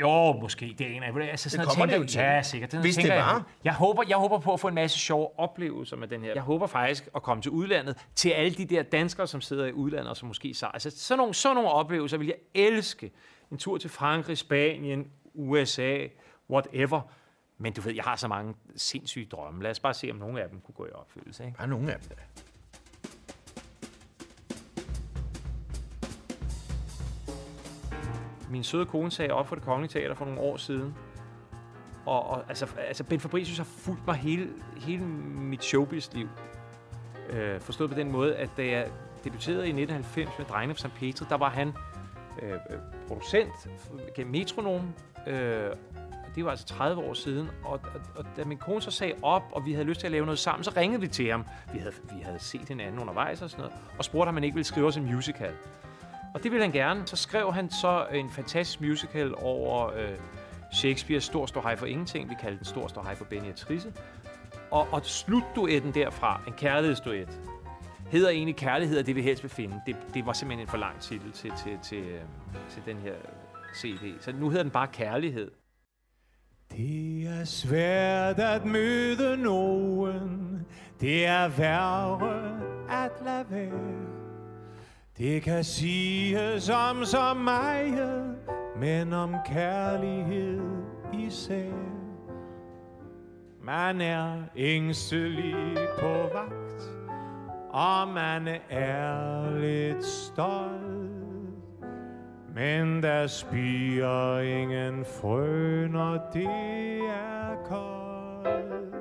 A: Jo, måske. Det er en af altså, sådan noget
B: kommer
A: tænker
B: det jo
A: jeg-
B: til.
A: Ja, sikkert. Sådan
B: Hvis
A: tænker
B: det
A: jeg.
B: var.
A: Jeg håber, jeg håber på at få en masse sjove oplevelser med den her. Jeg håber faktisk at komme til udlandet, til alle de der danskere, som sidder i udlandet, og som måske så. Altså, sådan nogle, sådan nogle oplevelser vil jeg elske. En tur til Frankrig, Spanien, USA, whatever. Men du ved, jeg har så mange sindssyge drømme. Lad os bare se, om nogle af dem kunne gå i opfyldelse. Ikke?
B: Er nogle af dem, der.
A: Min søde kone sagde op for det kongelige teater for nogle år siden. Og, og altså, altså Ben Fabricius har fulgt mig hele, hele mit showbiz-liv. Øh, forstået på den måde, at da jeg debuterede i 1990 med Drengene fra St. Petri, der var han øh, øh producent gennem Metronom. Øh, det var altså 30 år siden. Og, og, og da min kone så sagde op, og vi havde lyst til at lave noget sammen, så ringede vi til ham. Vi havde, vi havde set hinanden undervejs og sådan noget, og spurgte, om han ikke ville skrive os en musical. Og det ville han gerne. Så skrev han så en fantastisk musical over øh, Shakespeares Stor Stor Hej for Ingenting. Vi kaldte den Stor Stor Hej for Beatrice. Og, og slutduetten derfra, en kærlighedsduet, hedder egentlig Kærlighed, og det vi helst vil finde. Det, det var simpelthen en for lang titel til, til, til, øh, til den her CD. Så nu hedder den bare Kærlighed.
D: Det er svært at møde nogen. Det er værre at lade være. Det kan siges om så meget, men om kærlighed især. Man er ængstelig på vagt, og man er lidt stolt. Men der spiger ingen frø, når det er koldt.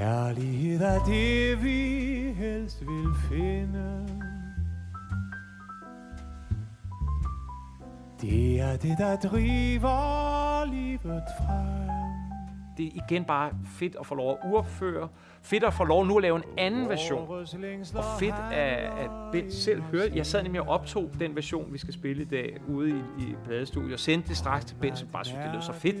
D: Kærlighed er det, vi helst vil finde. Det er det, der driver livet frem.
A: Det er igen bare fedt at få lov at uopføre. Fedt at få lov nu at lave en anden version. Og fedt at, at Bent selv hørte. Jeg sad nemlig og optog den version, vi skal spille i dag, ude i, i pladestudiet, og sendte det straks til Bent, som bare syntes, det lød så fedt.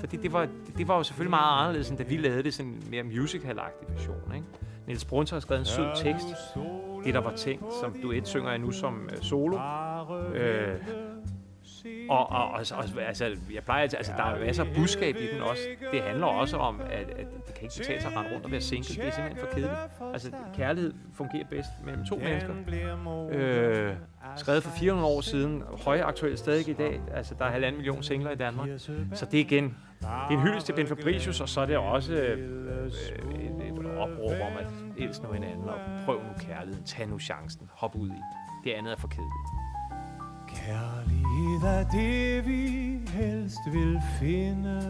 A: Fordi det var, det var jo selvfølgelig meget anderledes, end da vi lavede det sådan en mere musical version. Ikke? Niels Brunser har skrevet en sød tekst, det, der var tænkt som duet, synger jeg nu som øh, solo. Øh, og, og, og, og altså, jeg plejer altid, altså, der er masser af budskab i den også. Det handler også om, at, at det kan ikke betale sig at rende rundt og være single. Det er simpelthen for kedeligt. Altså, kærlighed fungerer bedst mellem to mennesker. Øh, skrevet for 400 år siden, højaktuelt stadig i dag. Altså, der er halvanden million singler i Danmark. Så det er igen, det er en hyldest til Ben Fabricius, og så er det også øh, et, et opråb om at elske nu hinanden, og prøv nu kærligheden, tag nu chancen, hop ud i. Det andet er for kedeligt.
D: Kærlighed er det, vi helst vil finde.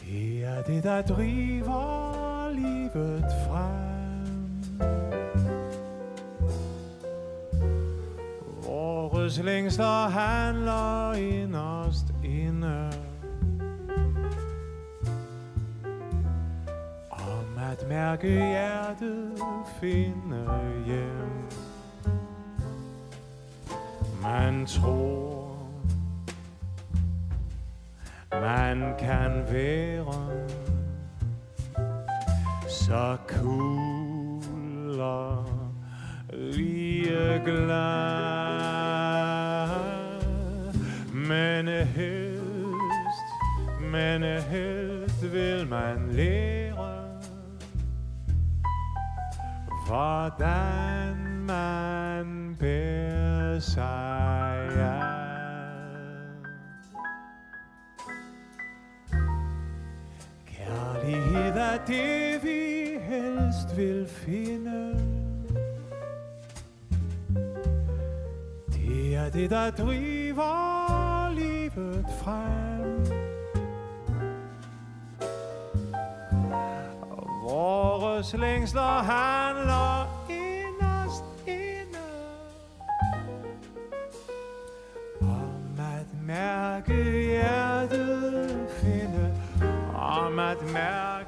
D: Det er det, der driver livet frem. Vores længster handler inderst at mærke hjertet finde hjem. Man tror, man kan være så cool og lige glad. Men helst, men helst vil man leve hvordan man bærer sig ad. Kærlighed er det, vi helst vil finde. Det er det, der driver livet frem. Årets længsler handler inderst inde om at mærke hjertet finde, om at mærke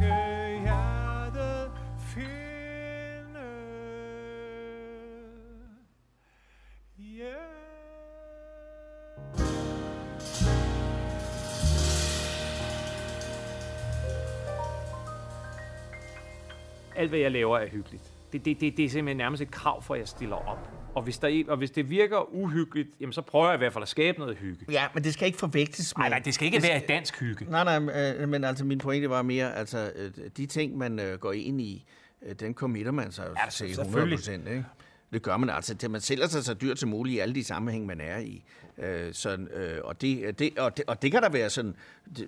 A: alt hvad jeg laver er hyggeligt. Det, det, det, det er simpelthen nærmest et krav for, at jeg stiller op. Og hvis, der, er- og hvis det virker uhyggeligt, jamen så prøver jeg i hvert fald at skabe noget hygge.
B: Ja, men det skal ikke forveksles med...
A: Nej, nej, det skal ikke være et dansk hygge.
B: Nej, nej, øh, men altså min pointe var mere, altså øh, de ting, man øh, går ind i, øh, den committer man sig jo
A: Ja,
B: til 100
A: selvfølgelig.
B: procent, ikke? Det gør man altså. Det, man sælger sig så dyrt som muligt i alle de sammenhæng, man er i. Øh, sådan, øh, og, det, det, og, det, og det kan der være sådan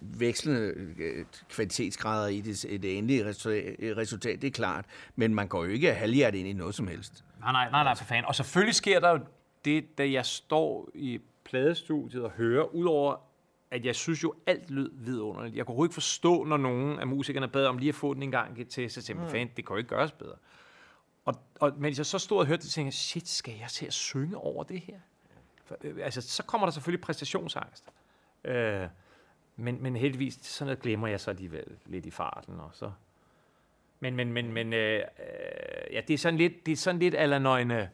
B: vekslende øh, kvalitetsgrader i det, i det endelige resultat, det er klart. Men man går jo ikke halvhjertet ind i noget som helst.
A: Nej, nej, nej, nej, for fanden. Og selvfølgelig sker der jo det, da jeg står i pladestudiet og hører, udover at jeg synes jo, alt lød vidunderligt. Jeg kunne ikke forstå, når nogen af musikerne bad om lige at få den en gang til, så tænkte fan, det kan jo ikke gøres bedre. Og, og mens jeg så stod og hørte det, tænkte jeg, shit, skal jeg til at synge over det her? For, øh, altså, så kommer der selvfølgelig præstationsangst. Øh, men, men heldigvis, sådan noget glemmer jeg så alligevel lidt i farten, og så... Men, men, men, men øh, øh, ja, det er sådan lidt, det er sådan lidt eller når en, øh,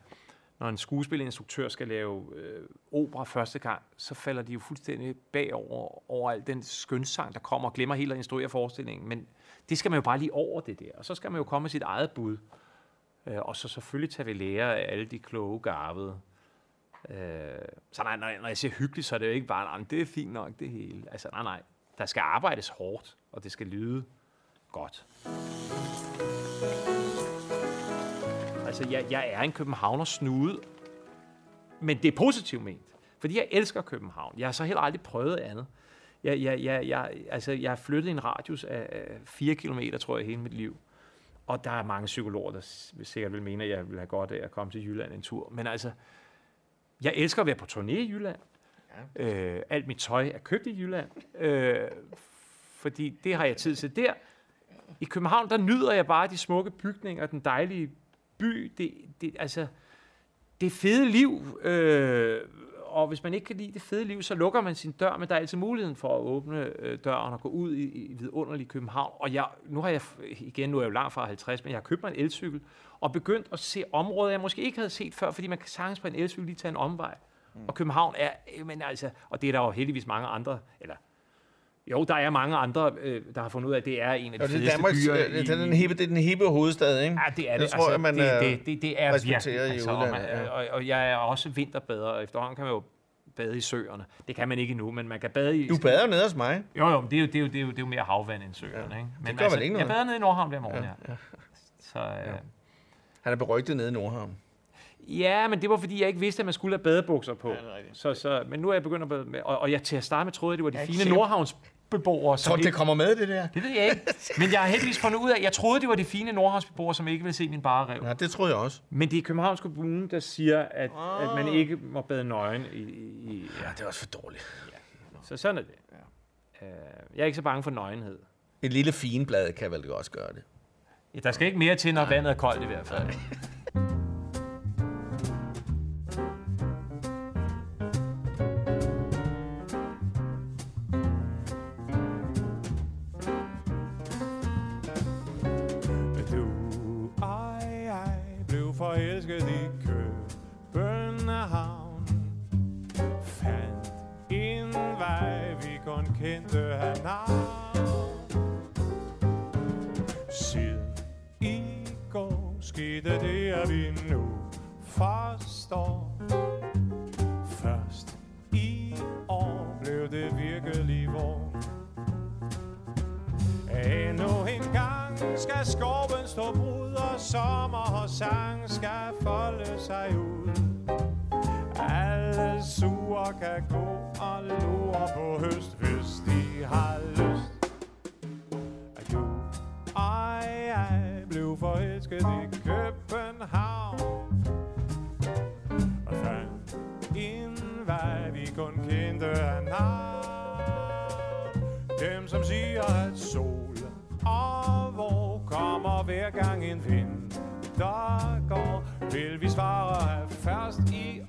A: når en skuespilinstruktør skal lave øh, opera første gang, så falder de jo fuldstændig bagover over al den skønsang, der kommer og glemmer helt at instruere forestillingen. Men det skal man jo bare lige over det der, og så skal man jo komme med sit eget bud. Øh, og så selvfølgelig tager vi lære af alle de kloge garvede. Øh, så nej, når, når jeg siger hyggeligt, så er det jo ikke bare, nej, det er fint nok det hele. Altså nej, nej, der skal arbejdes hårdt, og det skal lyde godt. Altså, jeg, jeg er en københavner snude, men det er positivt ment. Fordi jeg elsker København. Jeg har så heller aldrig prøvet andet. Jeg, jeg, jeg, jeg, altså, jeg har flyttet i en radius af 4 km, tror jeg, hele mit liv. Og der er mange psykologer, der sikkert vil mene, at jeg vil have godt af at komme til Jylland en tur. Men altså, jeg elsker at være på turné i Jylland. Ja. Øh, alt mit tøj er købt i Jylland. Øh, fordi det har jeg tid til der. I København, der nyder jeg bare de smukke bygninger, den dejlige by. Det, det, altså, det fede liv. Øh, og hvis man ikke kan lide det fede liv, så lukker man sin dør, men der er altid muligheden for at åbne øh, døren og gå ud i, i vidunderlig København. Og jeg, nu har jeg, igen, nu er jeg jo langt fra 50, men jeg har købt mig en elcykel og begyndt at se områder, jeg måske ikke havde set før, fordi man kan sagtens på en elcykel lige tage en omvej. Mm. Og København er, øh, men altså, og det er der jo heldigvis mange andre, eller Jo, der er mange andre, øh, der har fundet ud af, at det er en af de
B: Jo, det er Danmarks,
A: byer.
B: øh, det er den hippe, det er den hippe hovedstad, ikke?
A: Ja, det er det.
B: Det tror jeg, man,
A: det,
B: øh,
A: det, det, det er virkelig. Altså, og, man,
B: ja.
A: og, og jeg er også vinterbader, og efterhånden kan man jo bade i søerne. Det kan man ikke endnu, men man kan bade i...
B: Du bader nede hos mig.
A: Jo, jo, men det er jo, det er jo, det er jo, det er jo mere havvand end søerne, ja. ikke? Men altså,
B: gør vel ikke noget?
A: Jeg bader nede i Nordhavn hver morgen, ja.
B: Ja,
A: ja. Så, øh,
B: Han er berygtet nede i Nordhavn.
A: Ja, men det var fordi, jeg ikke vidste, at man skulle have badebukser på.
B: Ja, det er
A: så, så, men nu er jeg begyndt at bade med, og, og jeg til at starte med troede, at det var de
B: Jeg er
A: fine. Nordhavns beboere, som
B: Tror du,
A: ikke,
B: det kommer med, det der?
A: det ved jeg ikke. Men jeg har heldigvis fundet ud af, jeg troede, det var de fine Nordhavnsbeboere, som ikke ville se min bare rev.
B: Ja, det tror jeg også.
A: Men det er Københavns Kommune, der siger, at, at man ikke må bade nøgen. I, i,
B: Ja, det er også for dårligt.
A: så sådan er det. Ja. jeg er ikke så bange for nøgenhed.
B: Et lille finblad kan vel også gøre det.
A: Ja, der skal ikke mere til, når vandet er koldt i hvert fald.
D: kendte han navn. Siden i går skete det, at vi nu forstår. Først i år blev det virkelig vor Endnu en gang skal skorpen stå brud, og sommer og sang skal folde sig ud. Alle sure kan gå og lure på høst, forelsket i København. Og fandt en vej, vi kun kendte af navn. Dem, som siger, at sol og hvor kommer hver gang en vind, der går, vil vi svare, først i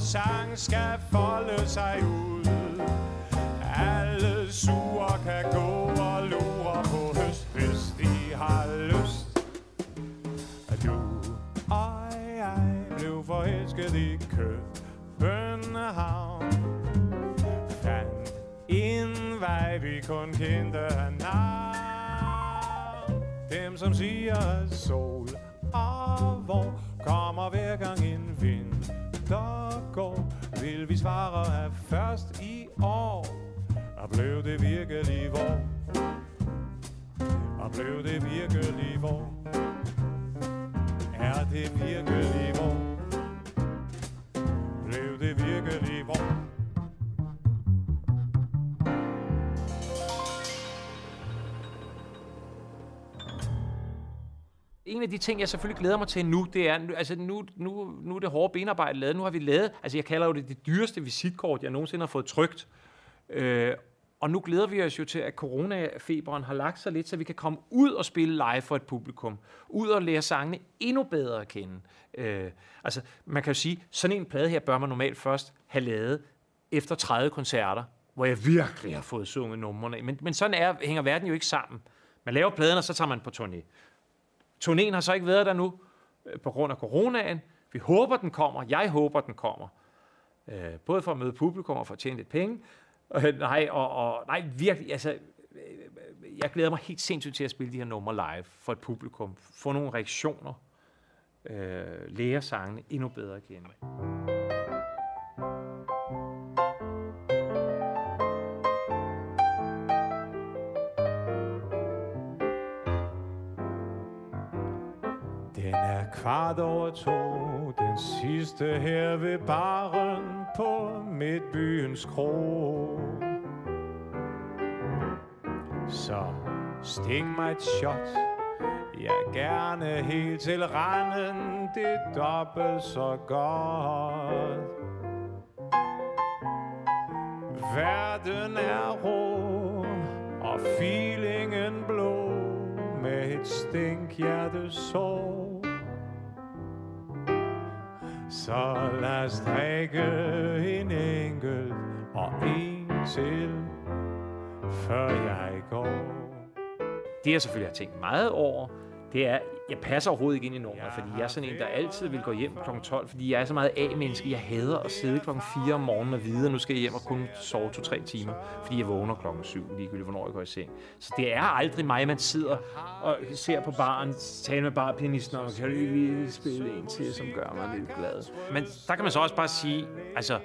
D: sang skal folde sig ud. Alle sure kan gå og lure på høst, hvis de har lyst. At du, og jeg blev forelsket i København. Fandt en vej, vi kun kendte af navn. Dem, som siger sol og hvor kommer hver gang en vind, der går, vil vi svare af først i år, og blev det virkelig vor? Og blev det virkelig vor? Er det virkelig vor? Blev det virkelig vor?
A: En af de ting, jeg selvfølgelig glæder mig til nu, det er, altså nu, nu, nu er det hårde benarbejde lavet. Nu har vi lavet, altså jeg kalder jo det det dyreste visitkort, jeg nogensinde har fået trygt. Øh, og nu glæder vi os jo til, at coronafeberen har lagt sig lidt, så vi kan komme ud og spille live for et publikum. Ud og lære sangene endnu bedre at kende. Øh, altså, man kan jo sige, sådan en plade her bør man normalt først have lavet efter 30 koncerter, hvor jeg virkelig har fået sunget numrene. Men, men sådan er, hænger verden jo ikke sammen. Man laver pladen, og så tager man på turné. Turnéen har så ikke været der nu, øh, på grund af coronaen. Vi håber, den kommer. Jeg håber, den kommer. Øh, både for at møde publikum og for at tjene lidt penge. Øh, nej, og, og, nej, virkelig, altså, øh, jeg glæder mig helt sindssygt til at spille de her numre live for et publikum. Få nogle reaktioner. Øh, lære sangene endnu bedre at kende.
D: Den er kvart over to, den sidste her ved baren på Midtbyens Kro. Så stik mig et shot, Ja, gerne helt til randen, det er dobbelt så godt. Verden er rå, og feelingen blå, med et stink hjertesår. Så lad os drikke en enkelt og en til, før jeg går.
A: Det jeg selvfølgelig har tænkt meget over, det er, jeg passer overhovedet ikke ind i nummeret, fordi jeg er sådan en, der altid vil gå hjem kl. 12, fordi jeg er så meget A-menneske. Jeg hader at sidde kl. 4 om morgenen og vide, at nu skal jeg hjem og kun sove 2-3 timer, fordi jeg vågner kl. 7, ligegyldigt hvornår jeg går i seng. Så det er aldrig mig, man sidder og ser på baren, taler med barpianisten, og kan lige spille en til, som gør mig lidt glad. Men der kan man så også bare sige, altså,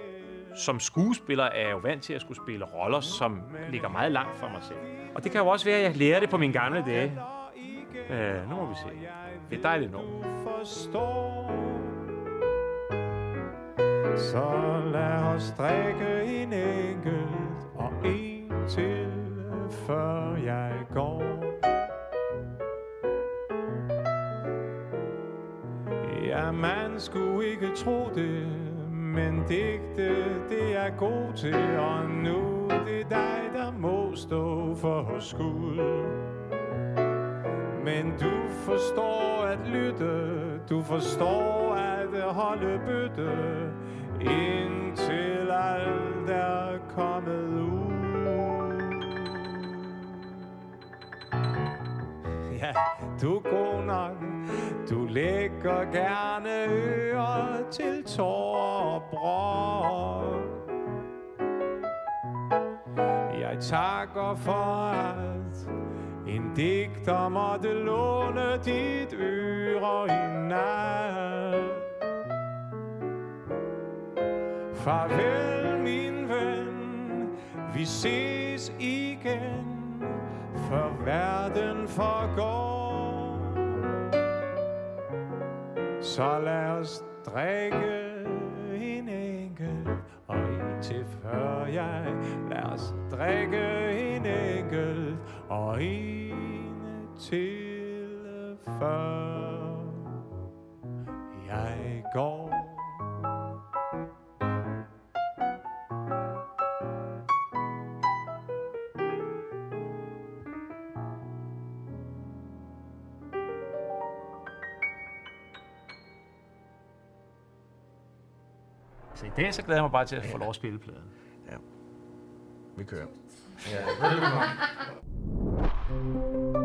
A: som skuespiller er jeg jo vant til at skulle spille roller, som ligger meget langt fra mig selv. Og det kan jo også være, at jeg lærer det på mine gamle dage. Øh, nu må vi se. Det er dejligt nu.
D: forstår Så lad os drikke en enkelt og en til, før jeg går Ja, man skulle ikke tro det Men digte, det er god til Og nu det er dig, der må stå for skud men du forstår at lytte, du forstår at holde bytte, indtil alt er kommet ud. Ja, du er god nok, du lægger gerne ører til tårer og brok. Jeg takker for alt, en digter måtte låne dit øre i nat. Farvel, min ven, vi ses igen, for verden forgår. Så lad os drikke en enkelt og en til før jeg Lad os drikke en enkelt og en til før jeg går.
A: Så i dag så glæder jeg mig bare til at få lov at spille pladen.
B: Vi kører.
E: Ja. Thank you.